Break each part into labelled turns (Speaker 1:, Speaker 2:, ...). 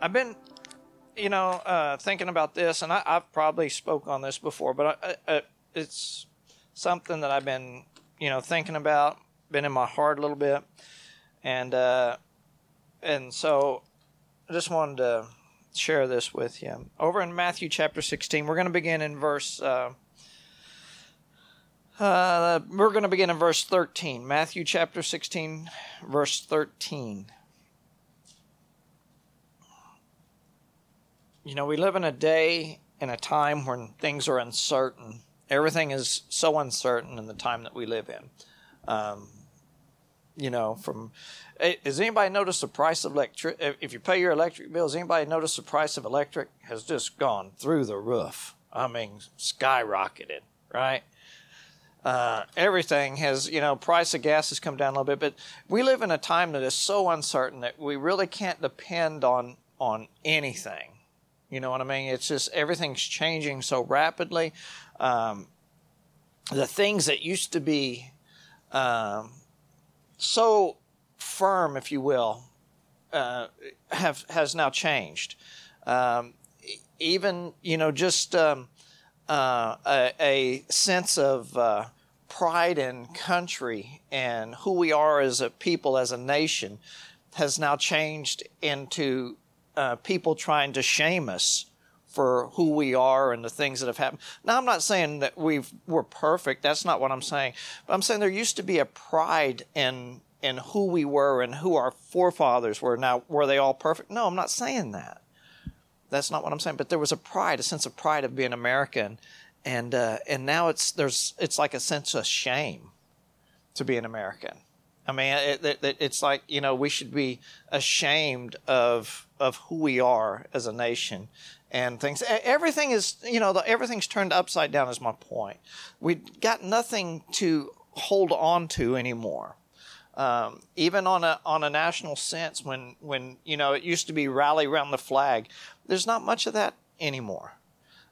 Speaker 1: I've been, you know, uh, thinking about this, and I, have probably spoke on this before, but I, I, it's something that I've been, you know, thinking about, been in my heart a little bit, and uh, and so I just wanted to share this with you. Over in Matthew chapter 16, we're going to begin in verse. Uh, uh, we're going to begin in verse 13. Matthew chapter 16, verse 13. You know, we live in a day in a time when things are uncertain. Everything is so uncertain in the time that we live in. Um, you know, from has anybody noticed the price of electric? If you pay your electric bills, anybody noticed the price of electric has just gone through the roof? I mean, skyrocketed, right? Uh, everything has, you know, price of gas has come down a little bit, but we live in a time that is so uncertain that we really can't depend on on anything. You know what I mean? It's just everything's changing so rapidly. Um, the things that used to be um, so firm, if you will, uh, have has now changed. Um, even you know just um, uh, a, a, sense of uh, pride in country and who we are as a people, as a nation, has now changed into uh, people trying to shame us for who we are and the things that have happened. Now, I'm not saying that we've we're perfect. That's not what I'm saying. But I'm saying there used to be a pride in in who we were and who our forefathers were. Now, were they all perfect? No, I'm not saying that. That's not what I'm saying. But there was a pride, a sense of pride of being American, and uh, and now it's there's it's like a sense of shame to be an American. I mean, it, it, it's like you know we should be ashamed of of who we are as a nation and things. Everything is you know everything's turned upside down. Is my point. We've got nothing to hold on to anymore. Um, even on a on a national sense, when when you know it used to be rally around the flag, there's not much of that anymore.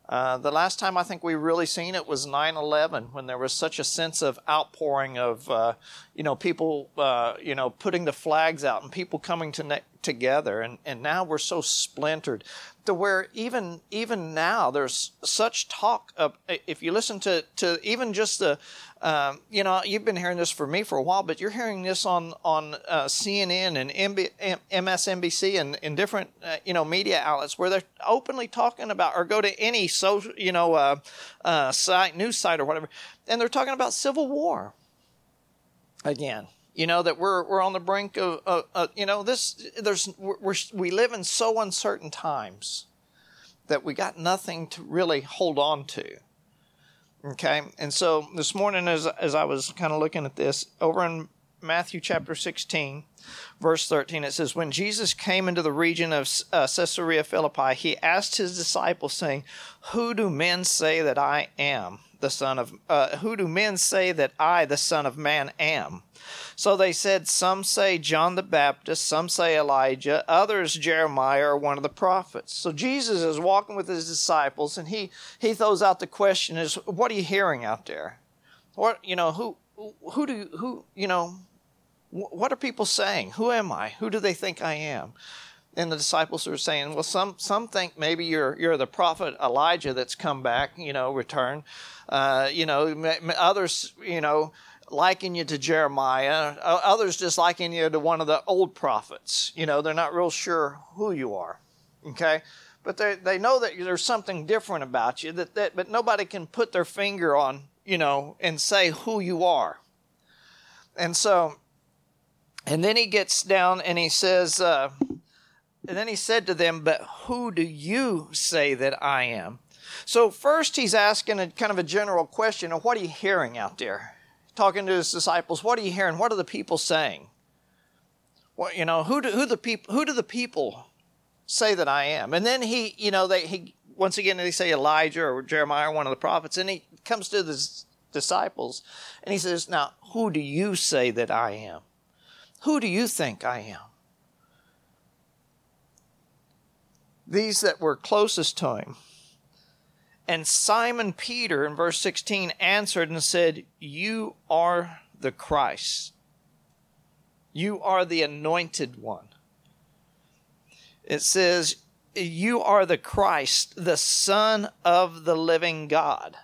Speaker 1: Uh, the last time I think we really seen it was 9/11 when there was such a sense of outpouring of uh, you know people uh, you know putting the flags out and people coming to ne- together. And and now we're so splintered to where even even now there's such talk of if you listen to to even just the um, you know you've been hearing this for me for a while but you're hearing this on on uh, CNN and MB, MSNBC and in different uh, you know media outlets where they're openly talking about or go to any social you know uh, uh site news site or whatever and they're talking about civil war again you know that we're we're on the brink of uh, uh, you know this there's we're, we live in so uncertain times that we got nothing to really hold on to. Okay? And so this morning as as I was kind of looking at this over in Matthew chapter 16 verse 13 it says when Jesus came into the region of uh, Caesarea Philippi he asked his disciples saying who do men say that I am the son of uh, who do men say that I the son of man am so they said, Some say John the Baptist, some say Elijah, others Jeremiah or one of the prophets. So Jesus is walking with his disciples and he, he throws out the question is, what are you hearing out there? What, you know, who, who do, who, you know, what are people saying? Who am I? Who do they think I am? And the disciples are saying, well, some some think maybe you're you're the prophet Elijah that's come back, you know, return. Uh, you know, others, you know, liken you to Jeremiah. Others just liken you to one of the old prophets. You know, they're not real sure who you are. Okay? But they, they know that there's something different about you, that, that, but nobody can put their finger on, you know, and say who you are. And so, and then he gets down and he says, uh, and then he said to them, But who do you say that I am? So, first he's asking a kind of a general question of what are you hearing out there? talking to his disciples, what are you hearing? What are the people saying? What you know, who do, who the people who do the people say that I am? And then he, you know, they he once again they say Elijah or Jeremiah, one of the prophets, and he comes to his disciples and he says, Now, who do you say that I am? Who do you think I am? These that were closest to him and Simon Peter, in verse 16, answered and said, You are the Christ. You are the anointed one. It says, You are the Christ, the Son of the living God.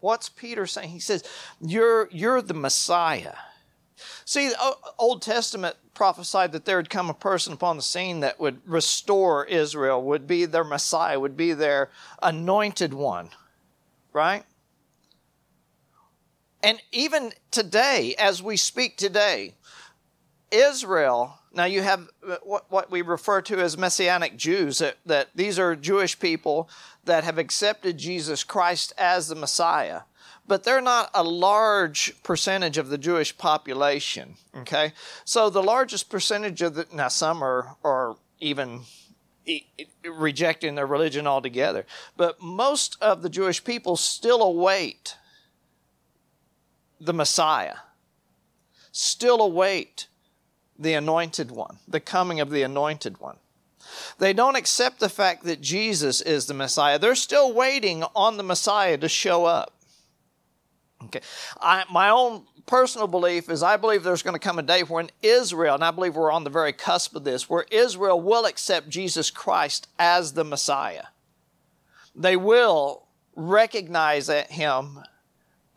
Speaker 1: What's Peter saying? He says, You're, you're the Messiah. See, the oh, Old Testament prophesied that there would come a person upon the scene that would restore Israel, would be their Messiah, would be their anointed one, right? And even today, as we speak today, Israel, now you have uh, what, what we refer to as Messianic Jews, that, that these are Jewish people that have accepted Jesus Christ as the Messiah but they're not a large percentage of the Jewish population. Okay, so the largest percentage of the now some are are even rejecting their religion altogether, but most of the Jewish people still await the Messiah, still await the anointed one, the coming of the anointed one. They don't accept the fact that Jesus is the Messiah. They're still waiting on the Messiah to show up. Okay. I, my own personal belief is I believe there's going to come a day when Israel, and I believe we're on the very cusp of this, where Israel will accept Jesus Christ as the Messiah. They will recognize him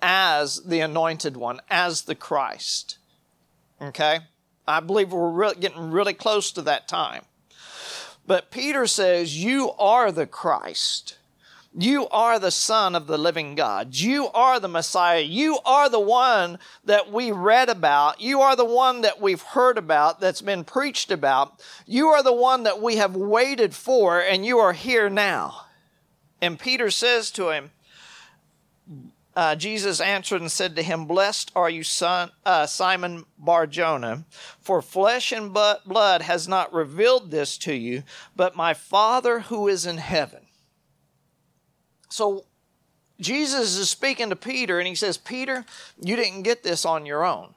Speaker 1: as the anointed one, as the Christ. Okay? I believe we're really, getting really close to that time. But Peter says, You are the Christ. You are the Son of the living God. You are the Messiah. You are the one that we read about. You are the one that we've heard about, that's been preached about. You are the one that we have waited for, and you are here now. And Peter says to him, uh, Jesus answered and said to him, Blessed are you, son, uh, Simon Barjona, for flesh and blood has not revealed this to you, but my Father who is in heaven. So Jesus is speaking to Peter and he says, Peter, you didn't get this on your own.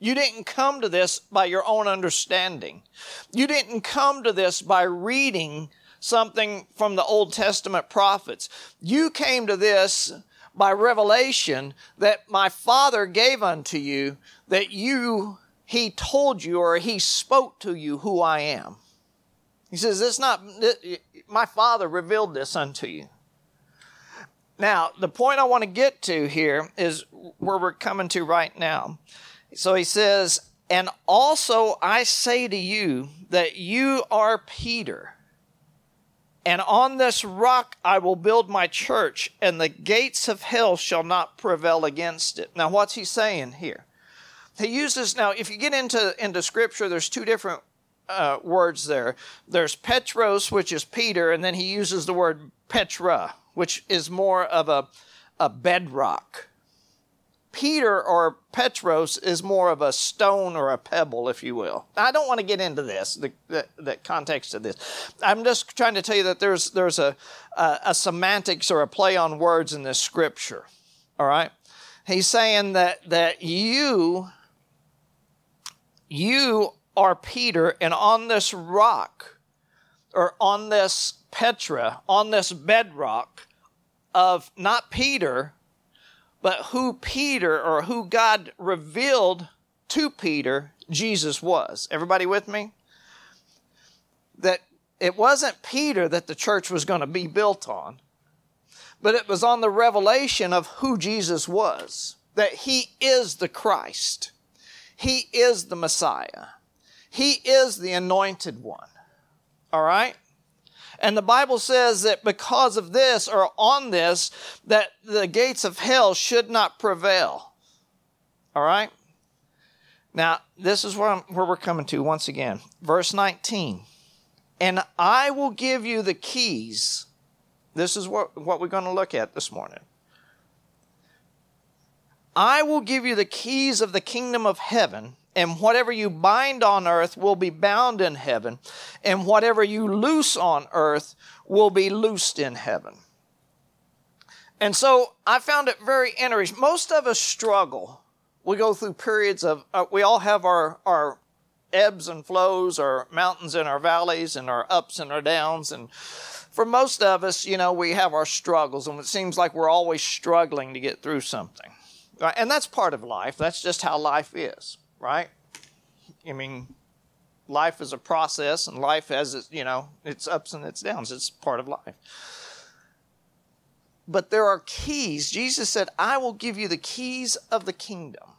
Speaker 1: You didn't come to this by your own understanding. You didn't come to this by reading something from the Old Testament prophets. You came to this by revelation that my Father gave unto you, that you, He told you or He spoke to you who I am. He says, It's not, my Father revealed this unto you. Now, the point I want to get to here is where we're coming to right now. So he says, And also I say to you that you are Peter, and on this rock I will build my church, and the gates of hell shall not prevail against it. Now, what's he saying here? He uses, now, if you get into, into scripture, there's two different uh, words there. There's Petros, which is Peter, and then he uses the word Petra, which is more of a, a bedrock. Peter or Petros is more of a stone or a pebble, if you will. I don't want to get into this, the, the, the, context of this. I'm just trying to tell you that there's, there's a, a, a semantics or a play on words in this scripture. All right? He's saying that, that you, you are Peter, and on this rock, or on this Petra, on this bedrock of not Peter, but who Peter or who God revealed to Peter Jesus was. Everybody with me? That it wasn't Peter that the church was going to be built on, but it was on the revelation of who Jesus was, that he is the Christ, he is the Messiah. He is the anointed one. All right? And the Bible says that because of this or on this, that the gates of hell should not prevail. All right? Now, this is where, I'm, where we're coming to once again. Verse 19. And I will give you the keys. This is what, what we're going to look at this morning. I will give you the keys of the kingdom of heaven and whatever you bind on earth will be bound in heaven, and whatever you loose on earth will be loosed in heaven. And so I found it very interesting. Most of us struggle. We go through periods of, uh, we all have our, our ebbs and flows, our mountains and our valleys, and our ups and our downs. And for most of us, you know, we have our struggles, and it seems like we're always struggling to get through something. Right? And that's part of life. That's just how life is. Right? I mean, life is a process, and life has its, you know, its ups and its downs. It's part of life. But there are keys. Jesus said, I will give you the keys of the kingdom.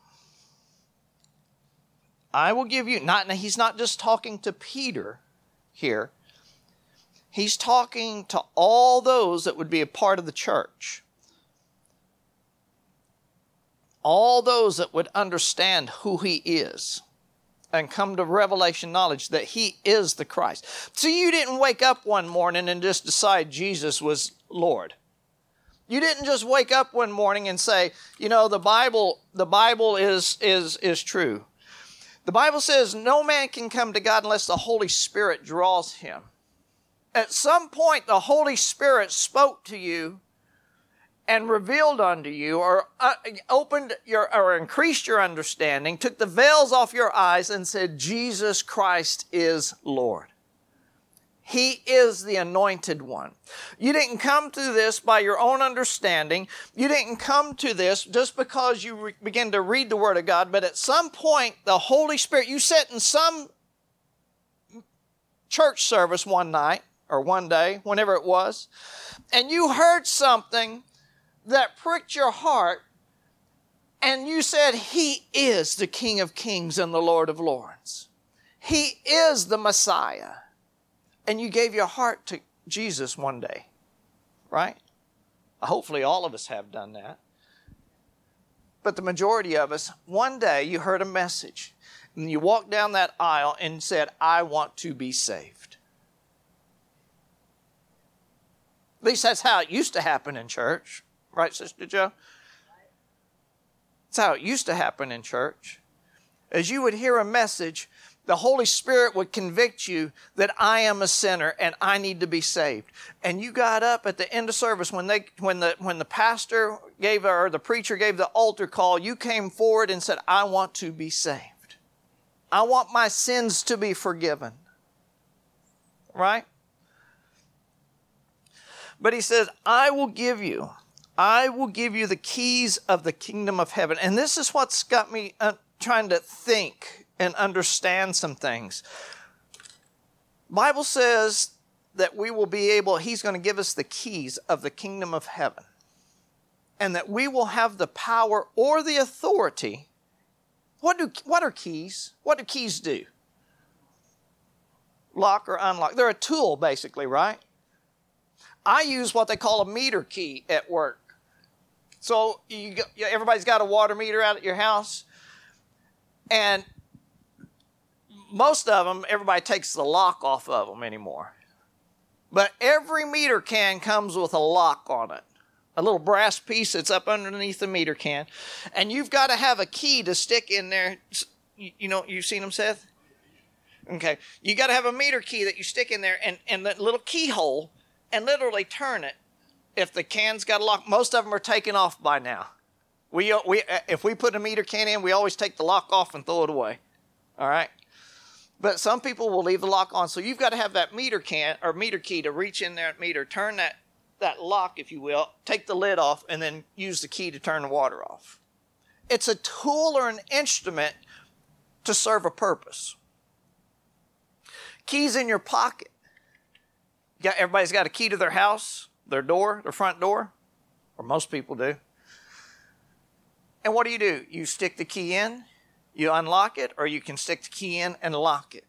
Speaker 1: I will give you, not, he's not just talking to Peter here, he's talking to all those that would be a part of the church. All those that would understand who he is and come to revelation knowledge that he is the Christ. So you didn't wake up one morning and just decide Jesus was Lord. You didn't just wake up one morning and say, you know, the Bible, the Bible is, is, is true. The Bible says no man can come to God unless the Holy Spirit draws him. At some point, the Holy Spirit spoke to you and revealed unto you, or uh, opened your, or increased your understanding, took the veils off your eyes, and said, Jesus Christ is Lord. He is the anointed one. You didn't come to this by your own understanding. You didn't come to this just because you re- begin to read the Word of God, but at some point, the Holy Spirit, you sat in some church service one night or one day, whenever it was, and you heard something that pricked your heart, and you said, He is the King of Kings and the Lord of Lords. He is the Messiah and you gave your heart to Jesus one day, right? Hopefully, all of us have done that. But the majority of us, one day you heard a message and you walked down that aisle and said, I want to be saved. At least that's how it used to happen in church, right, Sister Joe? That's how it used to happen in church. As you would hear a message, the Holy Spirit would convict you that I am a sinner and I need to be saved. And you got up at the end of service when they when the when the pastor gave or the preacher gave the altar call, you came forward and said, I want to be saved. I want my sins to be forgiven. Right? But he says, I will give you, I will give you the keys of the kingdom of heaven. And this is what's got me uh, trying to think and understand some things. Bible says that we will be able, He's going to give us the keys of the kingdom of heaven. And that we will have the power or the authority. What, do, what are keys? What do keys do? Lock or unlock. They're a tool, basically, right? I use what they call a meter key at work. So you, everybody's got a water meter out at your house, and most of them, everybody takes the lock off of them anymore. But every meter can comes with a lock on it. A little brass piece that's up underneath the meter can. And you've got to have a key to stick in there. You, know, you've seen them, Seth? Okay. You got to have a meter key that you stick in there and, and that little keyhole and literally turn it. If the can's got a lock, most of them are taken off by now. We, uh, we, uh, if we put a meter can in, we always take the lock off and throw it away. All right? But some people will leave the lock on. So you've got to have that meter can or meter key to reach in there at meter, turn that, that lock, if you will, take the lid off, and then use the key to turn the water off. It's a tool or an instrument to serve a purpose. Keys in your pocket. Got, everybody's got a key to their house, their door, their front door, or most people do. And what do you do? You stick the key in, you unlock it, or you can stick the key in and lock it.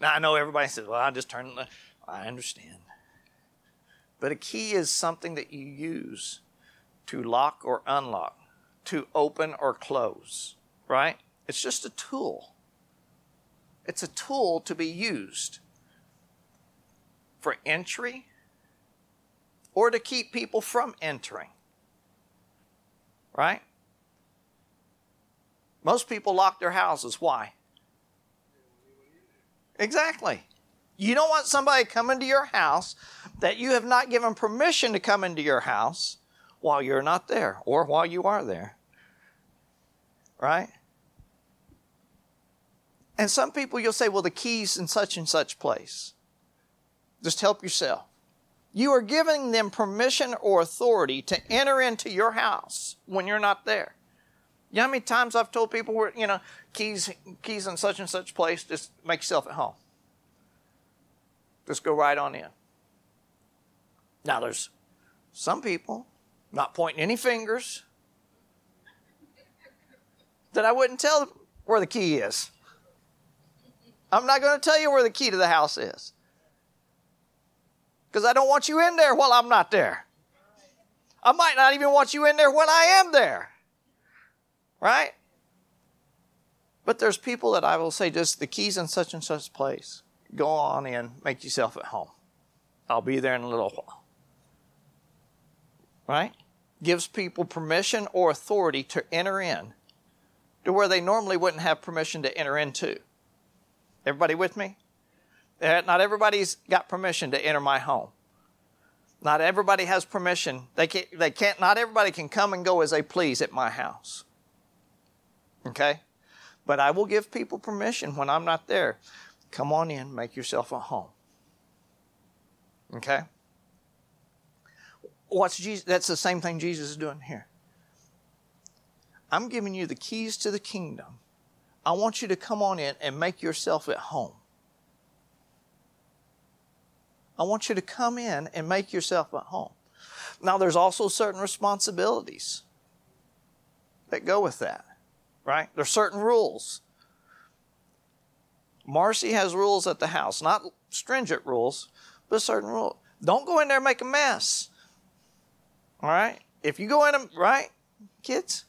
Speaker 1: Now, I know everybody says, well, I just turn the. I understand. But a key is something that you use to lock or unlock, to open or close, right? It's just a tool. It's a tool to be used for entry or to keep people from entering, right? Most people lock their houses. Why? Exactly. You don't want somebody coming to your house that you have not given permission to come into your house while you're not there or while you are there. Right? And some people you'll say, well, the key's in such and such place. Just help yourself. You are giving them permission or authority to enter into your house when you're not there. You know how many times I've told people, where, you know, keys, keys in such and such place, just make yourself at home. Just go right on in. Now, there's some people, not pointing any fingers, that I wouldn't tell where the key is. I'm not going to tell you where the key to the house is. Because I don't want you in there while I'm not there. I might not even want you in there when I am there. Right? But there's people that I will say, just the keys in such and such place. Go on in, make yourself at home. I'll be there in a little while. Right? Gives people permission or authority to enter in to where they normally wouldn't have permission to enter into. Everybody with me? Eh, not everybody's got permission to enter my home. Not everybody has permission. They can't, they can't, not everybody can come and go as they please at my house. Okay? But I will give people permission when I'm not there. Come on in, make yourself at home. Okay? What's Jesus? That's the same thing Jesus is doing here. I'm giving you the keys to the kingdom. I want you to come on in and make yourself at home. I want you to come in and make yourself at home. Now, there's also certain responsibilities that go with that, right? There's certain rules. Marcy has rules at the house, not stringent rules, but certain rules. Don't go in there and make a mess. All right? If you go in and, right, kids?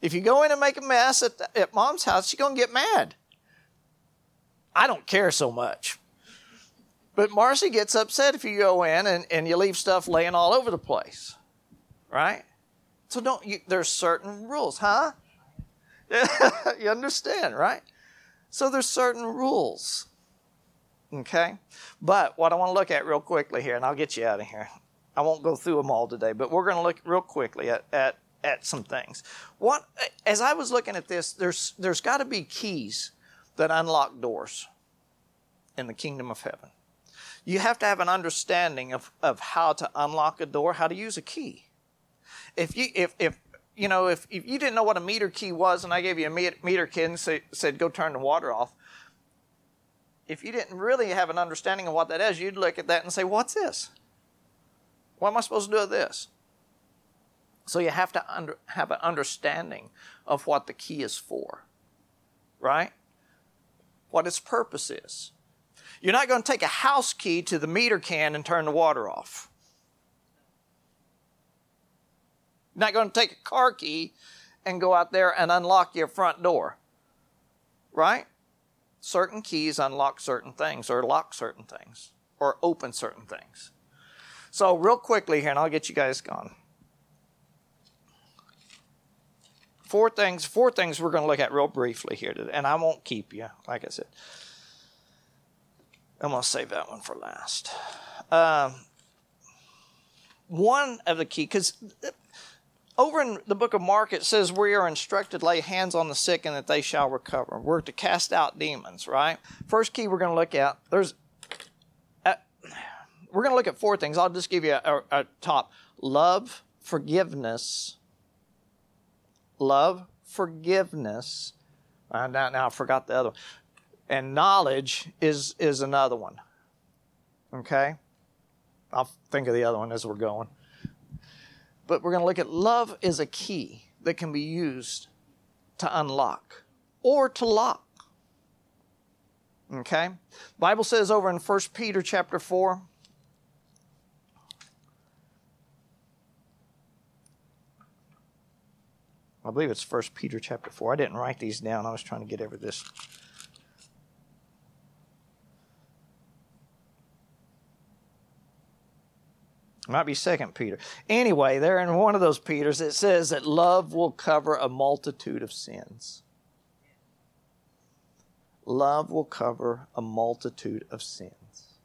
Speaker 1: If you go in and make a mess at, the, at mom's house, she's going to get mad. I don't care so much. But Marcy gets upset if you go in and, and you leave stuff laying all over the place. Right? So don't you, there's certain rules, huh? you understand, right? So there's certain rules. Okay? But what I want to look at real quickly here, and I'll get you out of here. I won't go through them all today, but we're going to look real quickly at, at at some things. What, as I was looking at this, there's, there's got to be keys that unlock doors in the kingdom of heaven. You have to have an understanding of, of how to unlock a door, how to use a key. If you, if, if, you know, if, if you didn't know what a meter key was and I gave you a meter key and say, said, go turn the water off, if you didn't really have an understanding of what that is, you'd look at that and say, what's this? What am I supposed to do with this? So you have to under, have an understanding of what the key is for, right? What its purpose is. You're not going to take a house key to the meter can and turn the water off. You're not going to take a car key and go out there and unlock your front door, right? Certain keys unlock certain things or lock certain things or open certain things. So, real quickly here, and I'll get you guys gone. four things four things we're going to look at real briefly here today, and I won't keep you like I said. I'm going to save that one for last. Um, one of the key because over in the book of Mark it says we are instructed to lay hands on the sick and that they shall recover. We're to cast out demons, right? First key we're going to look at there's uh, we're going to look at four things. I'll just give you a, a, a top love, forgiveness, love, forgiveness. Uh, now, now I forgot the other one. And knowledge is, is another one. Okay? I'll think of the other one as we're going. But we're going to look at love is a key that can be used to unlock or to lock. Okay? Bible says over in 1 Peter chapter 4, I believe it's First Peter chapter 4. I didn't write these down. I was trying to get over this. Might be Second Peter. Anyway, there in one of those Peters, it says that love will cover a multitude of sins. Love will cover a multitude of sins.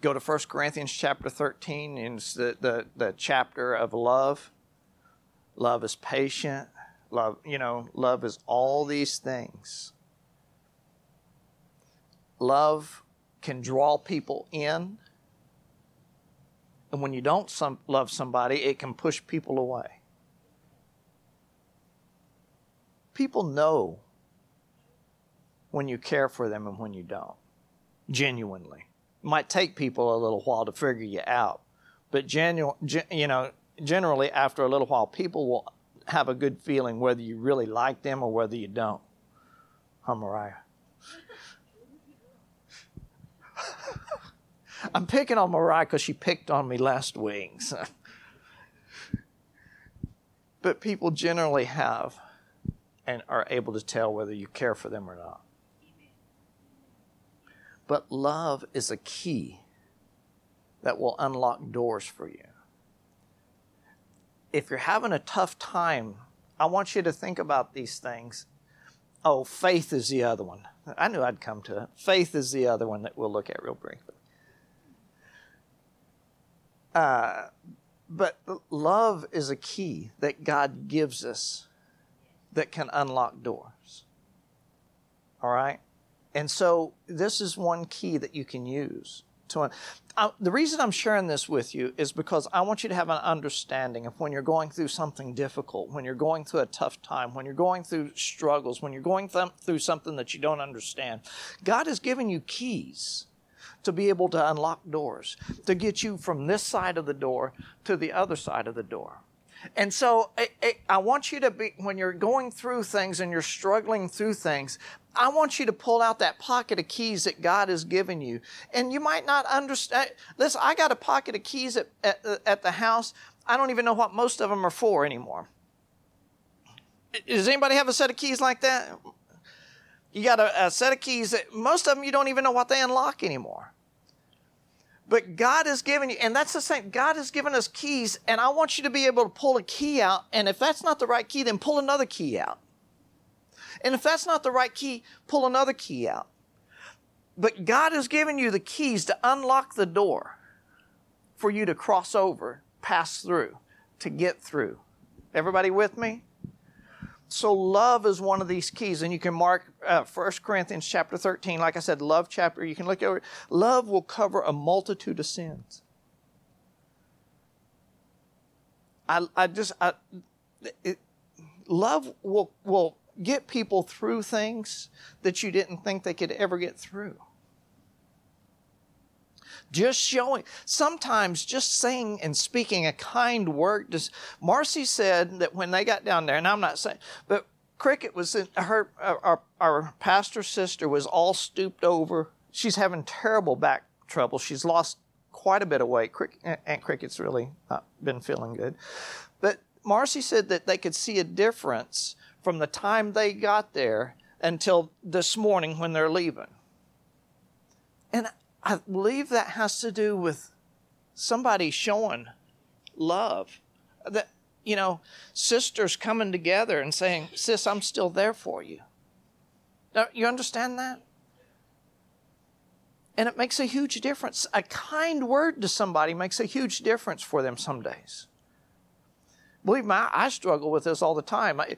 Speaker 1: Go to 1 Corinthians chapter 13, and it's the, the, the chapter of love. Love is patient. Love, you know, love is all these things. Love can draw people in. And when you don't some, love somebody, it can push people away. People know when you care for them and when you don't, genuinely. It might take people a little while to figure you out, but genu- gen- you know, generally after a little while, people will have a good feeling whether you really like them or whether you don't. Huh, I'm picking on Mariah because she picked on me last. So. but people generally have and are able to tell whether you care for them or not. But love is a key that will unlock doors for you. If you're having a tough time, I want you to think about these things. Oh, faith is the other one. I knew I'd come to it. Faith is the other one that we'll look at real briefly. Uh, but love is a key that God gives us that can unlock doors. All right? And so this is one key that you can use. To, the reason I'm sharing this with you is because I want you to have an understanding of when you're going through something difficult, when you're going through a tough time, when you're going through struggles, when you're going th- through something that you don't understand. God has given you keys to be able to unlock doors, to get you from this side of the door to the other side of the door. And so I, I, want you to be, when you're going through things and you're struggling through things, I want you to pull out that pocket of keys that God has given you. And you might not understand. Listen, I got a pocket of keys at, at, at the house. I don't even know what most of them are for anymore. Does anybody have a set of keys like that? You got a, a set of keys that most of them you don't even know what they unlock anymore. But God has given you, and that's the same. God has given us keys, and I want you to be able to pull a key out. And if that's not the right key, then pull another key out. And if that's not the right key, pull another key out. But God has given you the keys to unlock the door for you to cross over, pass through, to get through. Everybody with me? So love is one of these keys, and you can mark uh, 1 Corinthians chapter 13. Like I said, love chapter, you can look over. Love will cover a multitude of sins. I, I just, I, it, love will, will get people through things that you didn't think they could ever get through. Just showing, sometimes just saying and speaking a kind word. Just, Marcy said that when they got down there, and I'm not saying, but Cricket was in her, our, our pastor sister was all stooped over. She's having terrible back trouble. She's lost quite a bit of weight. Aunt Cricket's really not been feeling good. But Marcy said that they could see a difference from the time they got there until this morning when they're leaving. And I believe that has to do with somebody showing love. That, you know, sisters coming together and saying, Sis, I'm still there for you. Now, you understand that? And it makes a huge difference. A kind word to somebody makes a huge difference for them some days. Believe me, I, I struggle with this all the time. I,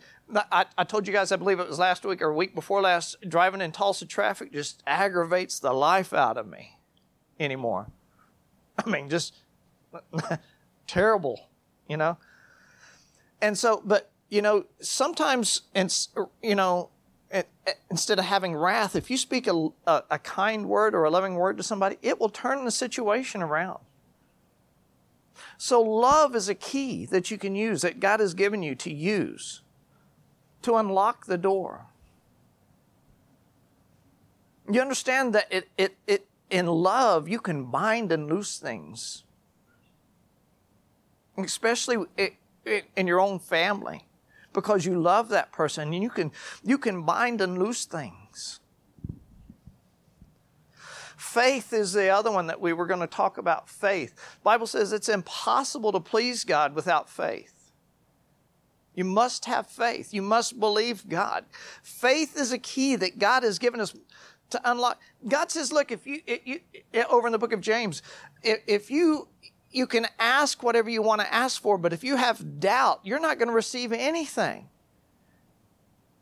Speaker 1: I, I, told you guys, I believe it was last week or week before last, driving in Tulsa traffic just aggravates the life out of me anymore. I mean, just terrible, you know? And so, but, you know, sometimes, you know, instead of having wrath, if you speak a, a, a kind word or a loving word to somebody, it will turn the situation around. So, love is a key that you can use, that God has given you to use to unlock the door. You understand that it, it, it, in love, you can bind and loose things, especially in your own family, because you love that person and you can, you can bind and loose things. Faith is the other one that we were going to talk about. Faith. The Bible says it's impossible to please God without faith. You must have faith. You must believe God. Faith is a key that God has given us to unlock. God says, look, if you, you eh, over in the book of James, if you, you can ask whatever you want to ask for, but if you have doubt, you're not going to receive anything.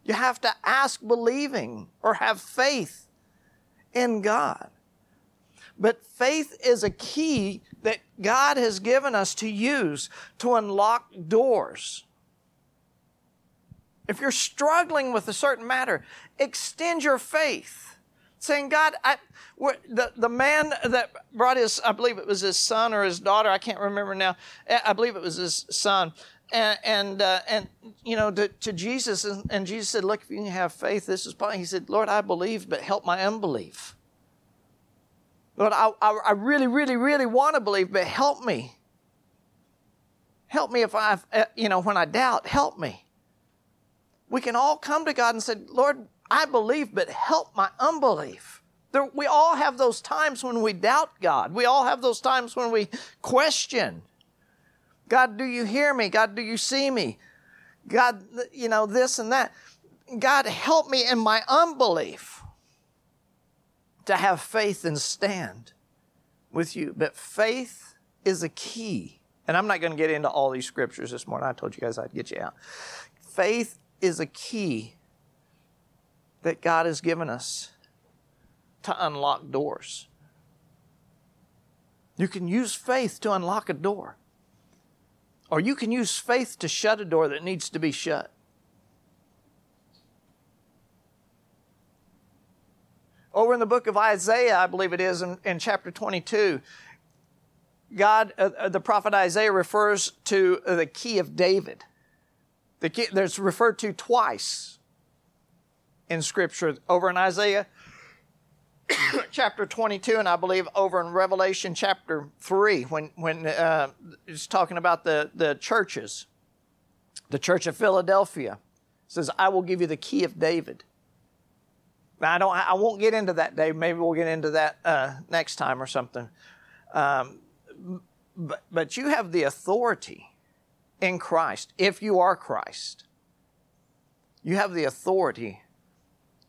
Speaker 1: You have to ask believing or have faith in God. But faith is a key that God has given us to use to unlock doors. If you're struggling with a certain matter, extend your faith. Saying, God, I, the, the man that brought his, I believe it was his son or his daughter, I can't remember now. I believe it was his son. And, and, uh, and you know, to, to Jesus, and, and, Jesus said, Look, if you have faith, this is possible. He said, Lord, I believe, but help my unbelief. Lord, I, I, I really, really, really want to believe, but help me. Help me if I, uh, you know, when I doubt, help me. We can all come to God and say, Lord, I believe, but help my unbelief. There, we all have those times when we doubt God. We all have those times when we question. God, do you hear me? God, do you see me? God, you know, this and that. God, help me in my unbelief to have faith and stand with you. But faith is a key. And I'm not going to get into all these scriptures this morning. I told you guys I'd get you out. Faith is a key that God has given us to unlock doors. You can use faith to unlock a door, or you can use faith to shut a door that needs to be shut. Over in the book of Isaiah, I believe it is, in, in chapter 22, God, uh, uh, the prophet Isaiah refers to the key of David. The key, there's referred to twice in Scripture. Over in Isaiah chapter 22, and I believe over in Revelation chapter 3, when, when uh, it's talking about the, the churches. The church of Philadelphia says, I will give you the key of David. I don't. I won't get into that, Dave. Maybe we'll get into that uh, next time or something. Um, but, but you have the authority in Christ, if you are Christ. You have the authority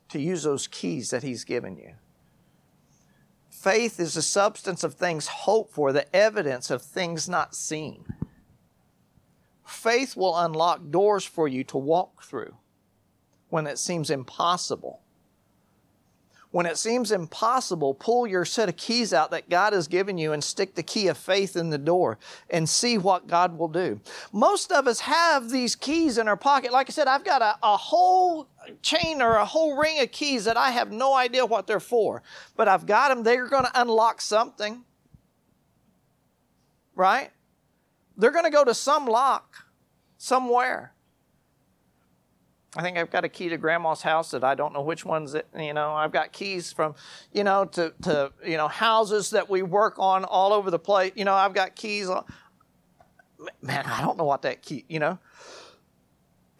Speaker 1: to use those keys that He's given you. Faith is the substance of things hoped for, the evidence of things not seen. Faith will unlock doors for you to walk through when it seems impossible when it seems impossible, pull your set of keys out that God has given you and stick the key of faith in the door and see what God will do. Most of us have these keys in our pocket. Like I said, I've got a, a whole chain or a whole ring of keys that I have no idea what they're for, but I've got them. They're going to unlock something, right? They're going to go to some lock somewhere. I think I've got a key to grandma's house that I don't know which one's it, you know, I've got keys from, you know, to, to, you know, houses that we work on all over the place. You know, I've got keys. On, man, I don't know what that key, you know,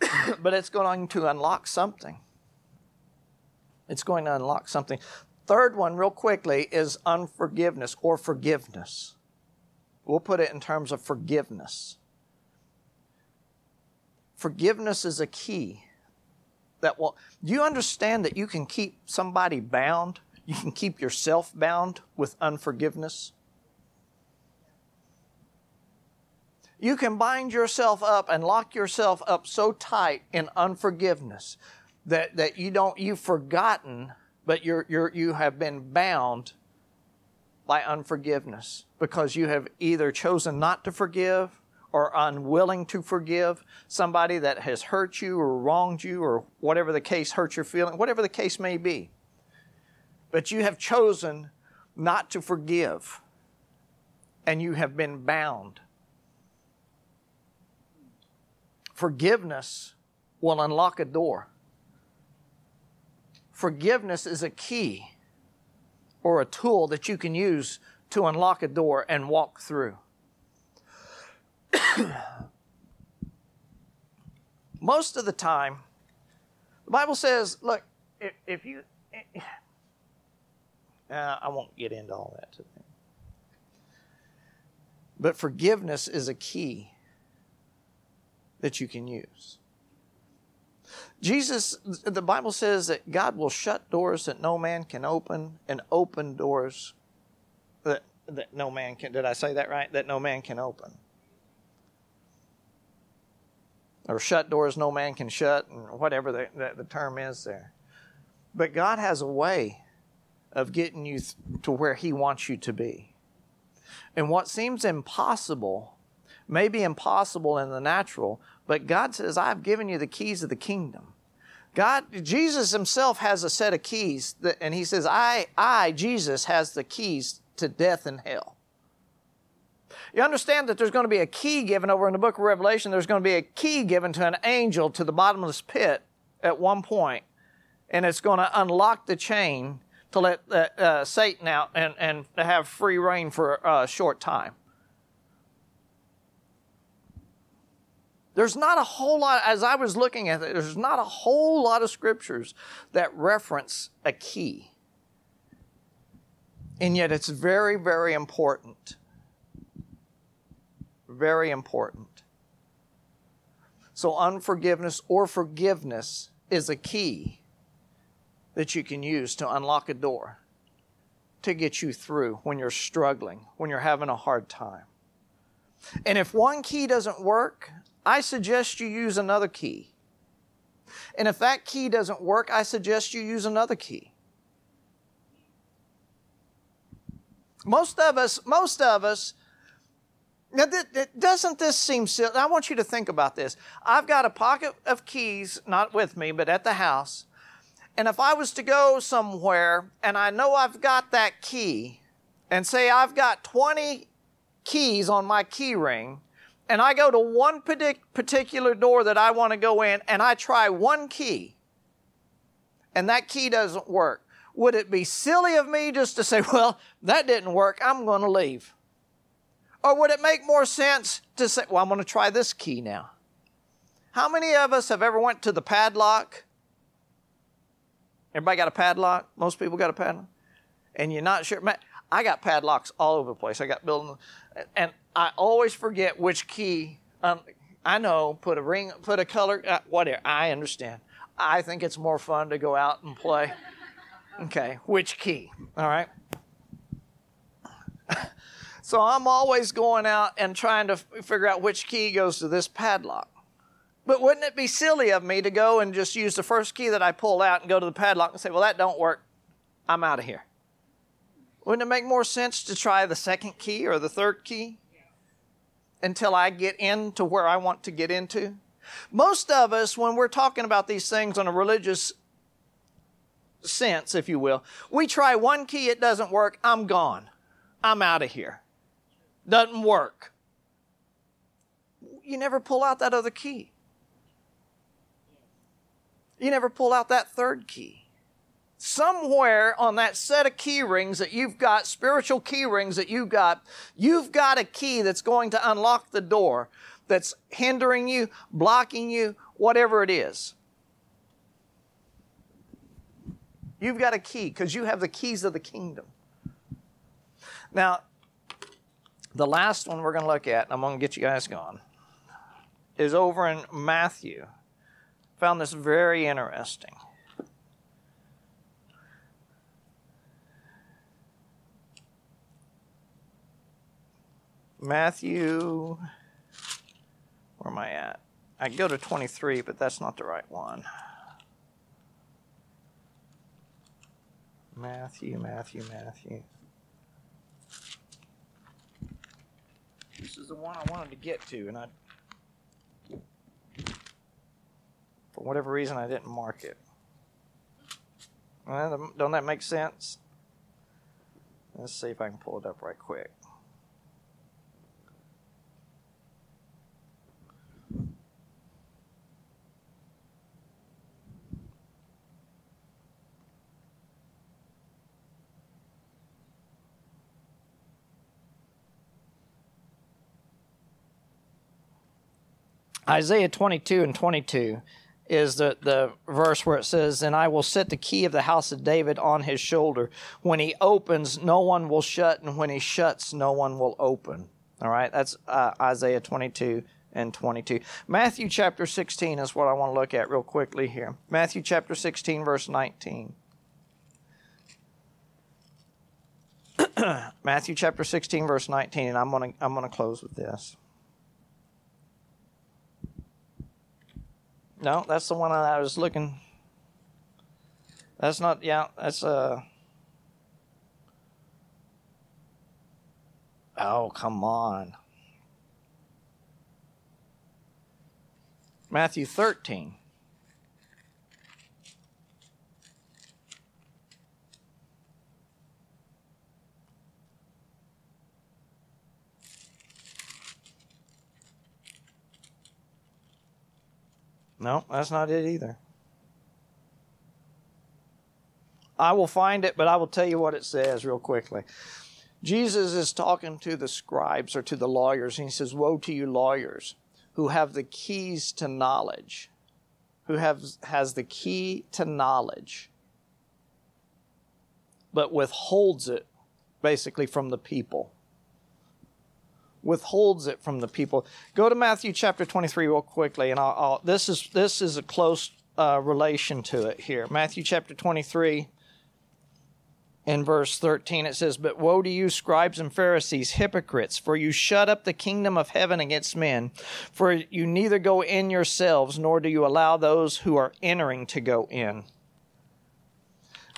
Speaker 1: but it's going to unlock something. It's going to unlock something. Third one, real quickly, is unforgiveness or forgiveness. We'll put it in terms of forgiveness. Forgiveness is a key that will. Do you understand that you can keep somebody bound? You can keep yourself bound with unforgiveness? You can bind yourself up and lock yourself up so tight in unforgiveness that, that you don't, you've forgotten, but you're, you're, you have been bound by unforgiveness because you have either chosen not to forgive or unwilling to forgive somebody that has hurt you or wronged you or whatever the case hurt your feeling, whatever the case may be. But you have chosen not to forgive and you have been bound. Forgiveness will unlock a door. Forgiveness is a key or a tool that you can use to unlock a door and walk through. Most of the time, the Bible says, look, if, if you. Uh, I won't get into all that today. But forgiveness is a key that you can use. Jesus, the Bible says that God will shut doors that no man can open and open doors that, that no man can. Did I say that right? That no man can open or shut doors no man can shut, and whatever the, the, the term is there. But God has a way of getting you th- to where He wants you to be. And what seems impossible may be impossible in the natural, But God says, I've given you the keys of the kingdom. God, Jesus himself has a set of keys, that, and he says, I, I, Jesus, has the keys to death and hell. You understand that there's going to be a key given over in the book of Revelation. There's going to be a key given to an angel to the bottomless pit at one point, and it's going to unlock the chain to let uh, uh, Satan out and, and have free reign for a short time. There's not a whole lot, as I was looking at it, there's not a whole lot of scriptures that reference a key. And yet it's very, very important. Very important. So, unforgiveness or forgiveness is a key that you can use to unlock a door to get you through when you're struggling, when you're having a hard time. And if one key doesn't work, I suggest you use another key. And if that key doesn't work, I suggest you use another key. Most of us, most of us, now, doesn't this seem silly? I want you to think about this. I've got a pocket of keys, not with me, but at the house. And if I was to go somewhere and I know I've got that key, and say I've got 20 keys on my key ring, and I go to one particular door that I want to go in and I try one key and that key doesn't work, would it be silly of me just to say, well, that didn't work, I'm going to leave? Or would it make more sense to say, well, I'm going to try this key now? How many of us have ever went to the padlock? Everybody got a padlock? Most people got a padlock? And you're not sure. I got padlocks all over the place. I got building, and I always forget which key. Um, I know, put a ring, put a color, uh, whatever. I understand. I think it's more fun to go out and play. Okay, which key? All right. So I'm always going out and trying to figure out which key goes to this padlock. But wouldn't it be silly of me to go and just use the first key that I pull out and go to the padlock and say, well, that don't work. I'm out of here. Wouldn't it make more sense to try the second key or the third key? until I get into where I want to get into? Most of us, when we're talking about these things on a religious sense, if you will, we try one key, it doesn't work, I'm gone. I'm out of here. Doesn't work. You never pull out that other key. You never pull out that third key somewhere on that set of key rings that you've got, spiritual key rings that you've got, you've got a key that's going to unlock the door that's hindering you, blocking you, whatever it is. You've got a key because you have the keys of the kingdom. Now, the last one we're going to look at, and I'm going to get you guys going, is over in Matthew. Found this very interesting. Matthew, where am I at? I go to 23, but that's not the right one. Matthew, Matthew, Matthew. This is the one I wanted to get to, and I, for whatever reason, I didn't mark it. Well, don't that make sense? Let's see if I can pull it up right quick. Isaiah 22 and 22 is the, the verse where it says, And I will set the key of the house of David on his shoulder. When he opens, no one will shut, and when he shuts, no one will open. All right, that's uh, Isaiah 22 and 22. Matthew chapter 16 is what I want to look at real quickly here. Matthew chapter 16, verse 19. Matthew chapter 16, verse 19, and I'm going to I'm going to close with this. No, that's the one I was looking. That's not. Yeah, that's uh. Oh come on. Matthew 13. No, that's not it either. I will find it, but I will tell you what it says real quickly. Jesus is talking to the scribes or to the lawyers, and he says, Woe to you, lawyers, who have the keys to knowledge, who have, has the key to knowledge, but withholds it basically from the people. Withholds it from the people. Go to Matthew chapter 23 real quickly, and I'll, I'll, this, is, this is a close uh, relation to it here. Matthew chapter 23 in verse 13 it says, But woe to you, scribes and Pharisees, hypocrites, for you shut up the kingdom of heaven against men. For you neither go in yourselves, nor do you allow those who are entering to go in.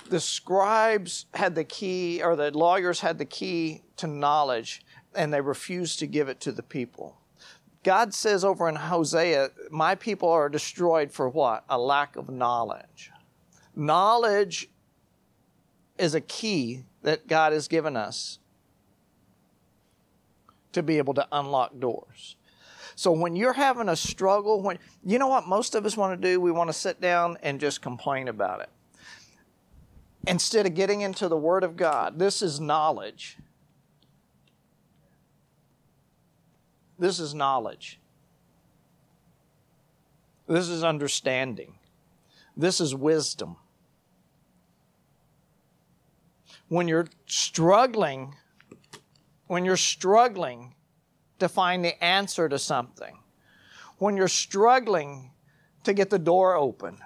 Speaker 1: The scribes had the key, or the lawyers had the key to knowledge, and they refuse to give it to the people. God says over in Hosea, My people are destroyed for what? A lack of knowledge. Knowledge is a key that God has given us to be able to unlock doors. So when you're having a struggle, when you know what most of us want to do, we want to sit down and just complain about it. Instead of getting into the Word of God, this is knowledge. This is knowledge. This is understanding. This is wisdom when you're struggling, when you're struggling to find the answer to something, when you're struggling to get the door open,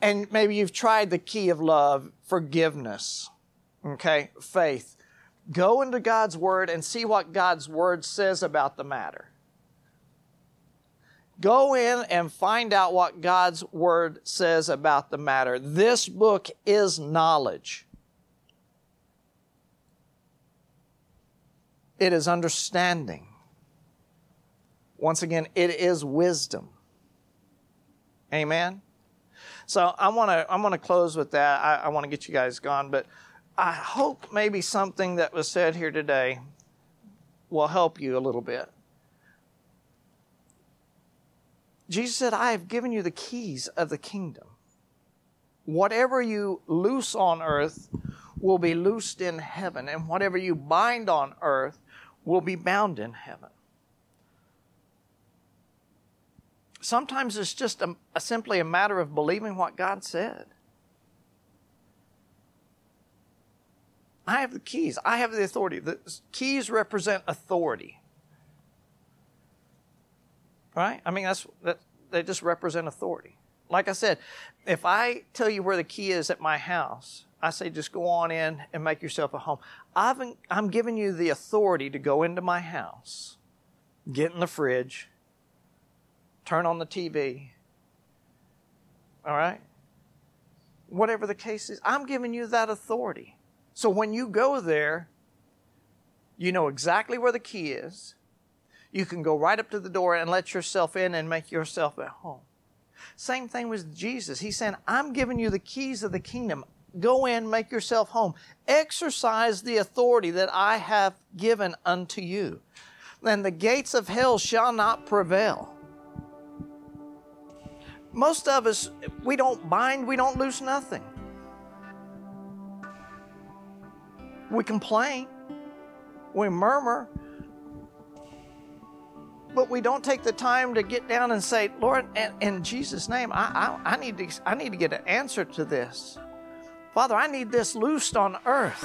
Speaker 1: and maybe you've tried the key of love, forgiveness, okay, faith. Go into God's Word and see what God's Word says about the matter. Go in and find out what God's Word says about the matter. This book is knowledge. It is understanding. Once again, it is wisdom. Amen. So I want to I want to close with that. I, I want to get you guys gone, but I hope maybe something that was said here today will help you a little bit. Jesus said, I have given you the keys of the kingdom. Whatever you loose on earth will be loosed in heaven, and whatever you bind on earth will be bound in heaven. Sometimes it's just a, a, simply a matter of believing what God said. I have the keys. I have the authority. The keys represent authority. Right? I mean, that's that. They just represent authority. Like I said, if I tell you where the key is at my house, I say just go on in and make yourself a home. I've, I'm giving you the authority to go into my house, get in the fridge, turn on the TV. All right? Whatever the case is, I'm giving you that authority. So when you go there, you know exactly where the key is. You can go right up to the door and let yourself in and make yourself at home. Same thing with Jesus. He's saying, I'm giving you the keys of the kingdom. Go in, make yourself home. Exercise the authority that I have given unto you. And the gates of hell shall not prevail. Most of us, we don't bind, we don't loose nothing. We complain, we murmur, but we don't take the time to get down and say, Lord, in, Jesus' name, I, I, I, need to, I need to get an answer to this. Father, I need this loosed on earth.